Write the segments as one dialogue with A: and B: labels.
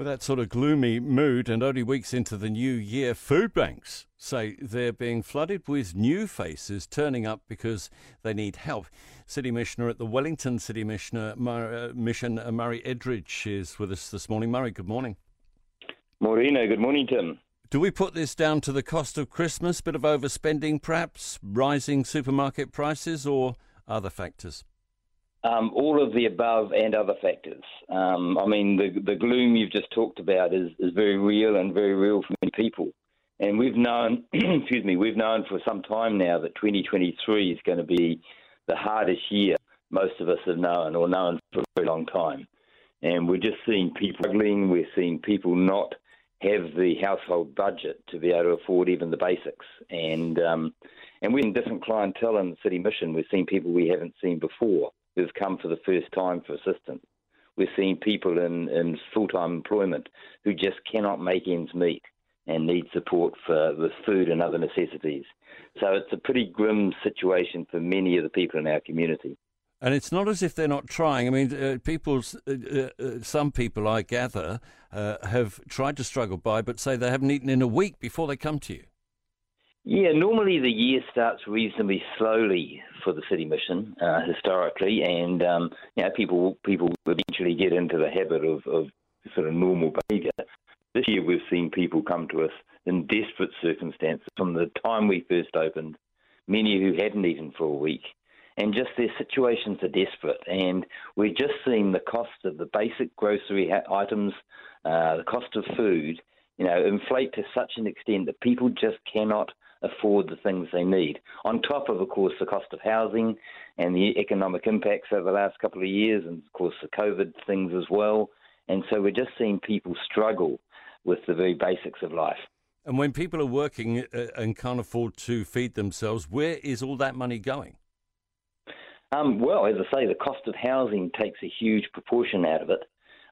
A: With that sort of gloomy mood and only weeks into the new year, food banks say they're being flooded with new faces turning up because they need help. City Missioner at the Wellington City Missioner, uh, Mission, uh, Murray Edridge, is with us this morning. Murray, good morning.
B: Morena, good morning, Tim.
A: Do we put this down to the cost of Christmas, bit of overspending perhaps, rising supermarket prices, or other factors?
B: Um, all of the above and other factors. Um, I mean, the, the gloom you've just talked about is, is very real and very real for many people. And we've known, excuse me, we've known for some time now that 2023 is going to be the hardest year most of us have known or known for a very long time. And we're just seeing people struggling. We're seeing people not have the household budget to be able to afford even the basics. And um, and we're in different clientele in the city mission. We're seeing people we haven't seen before who've come for the first time for assistance. We're seeing people in, in full time employment who just cannot make ends meet and need support for with food and other necessities. So it's a pretty grim situation for many of the people in our community.
A: And it's not as if they're not trying. I mean, uh, people, uh, uh, uh, some people I gather uh, have tried to struggle by, but say they haven't eaten in a week before they come to you.
B: Yeah, normally the year starts reasonably slowly for the city mission uh, historically, and um, you know people people eventually get into the habit of, of sort of normal behaviour. This year we've seen people come to us in desperate circumstances from the time we first opened. Many who hadn't eaten for a week, and just their situations are desperate. And we're just seeing the cost of the basic grocery items, uh, the cost of food, you know, inflate to such an extent that people just cannot afford the things they need. On top of, of course, the cost of housing and the economic impacts over the last couple of years, and of course the COVID things as well. And so we're just seeing people struggle with the very basics of life.
A: And when people are working uh, and can't afford to feed themselves, where is all that money going?
B: Um, well, as I say, the cost of housing takes a huge proportion out of it.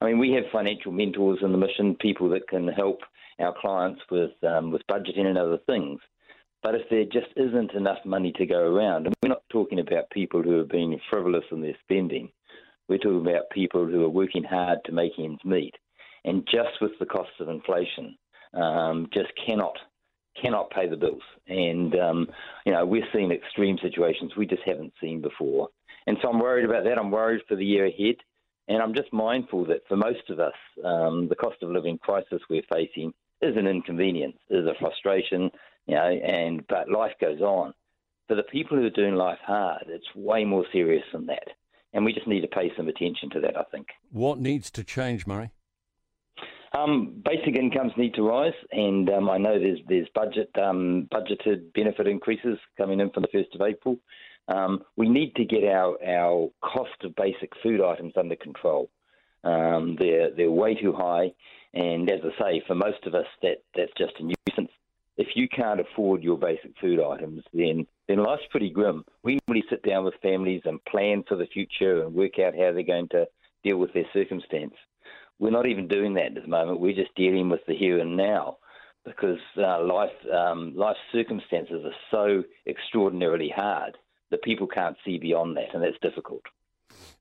B: I mean, we have financial mentors in the mission, people that can help our clients with um, with budgeting and other things. But if there just isn't enough money to go around, and we're not talking about people who have been frivolous in their spending, we're talking about people who are working hard to make ends meet, and just with the cost of inflation, um, just cannot cannot pay the bills. And um, you know, we're seeing extreme situations we just haven't seen before. And so I'm worried about that. I'm worried for the year ahead. And I'm just mindful that for most of us, um, the cost of living crisis we're facing is an inconvenience, is a frustration, you know, and but life goes on. For the people who are doing life hard, it's way more serious than that. And we just need to pay some attention to that, I think.
A: What needs to change, Murray?
B: Um, basic incomes need to rise, and um, I know there's there's budget um, budgeted benefit increases coming in from the first of April. Um, we need to get our our cost of basic food items under control. Um, they're they're way too high, and as I say, for most of us, that that's just a nuisance. If you can't afford your basic food items, then then life's pretty grim. We normally sit down with families and plan for the future and work out how they're going to deal with their circumstance. We're not even doing that at the moment. We're just dealing with the here and now because uh, life um, life circumstances are so extraordinarily hard that people can't see beyond that, and that's difficult.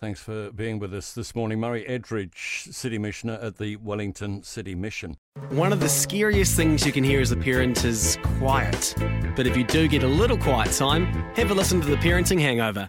A: Thanks for being with us this morning. Murray Edridge, City Missioner at the Wellington City Mission.
C: One of the scariest things you can hear as a parent is quiet. But if you do get a little quiet time, have a listen to The Parenting Hangover.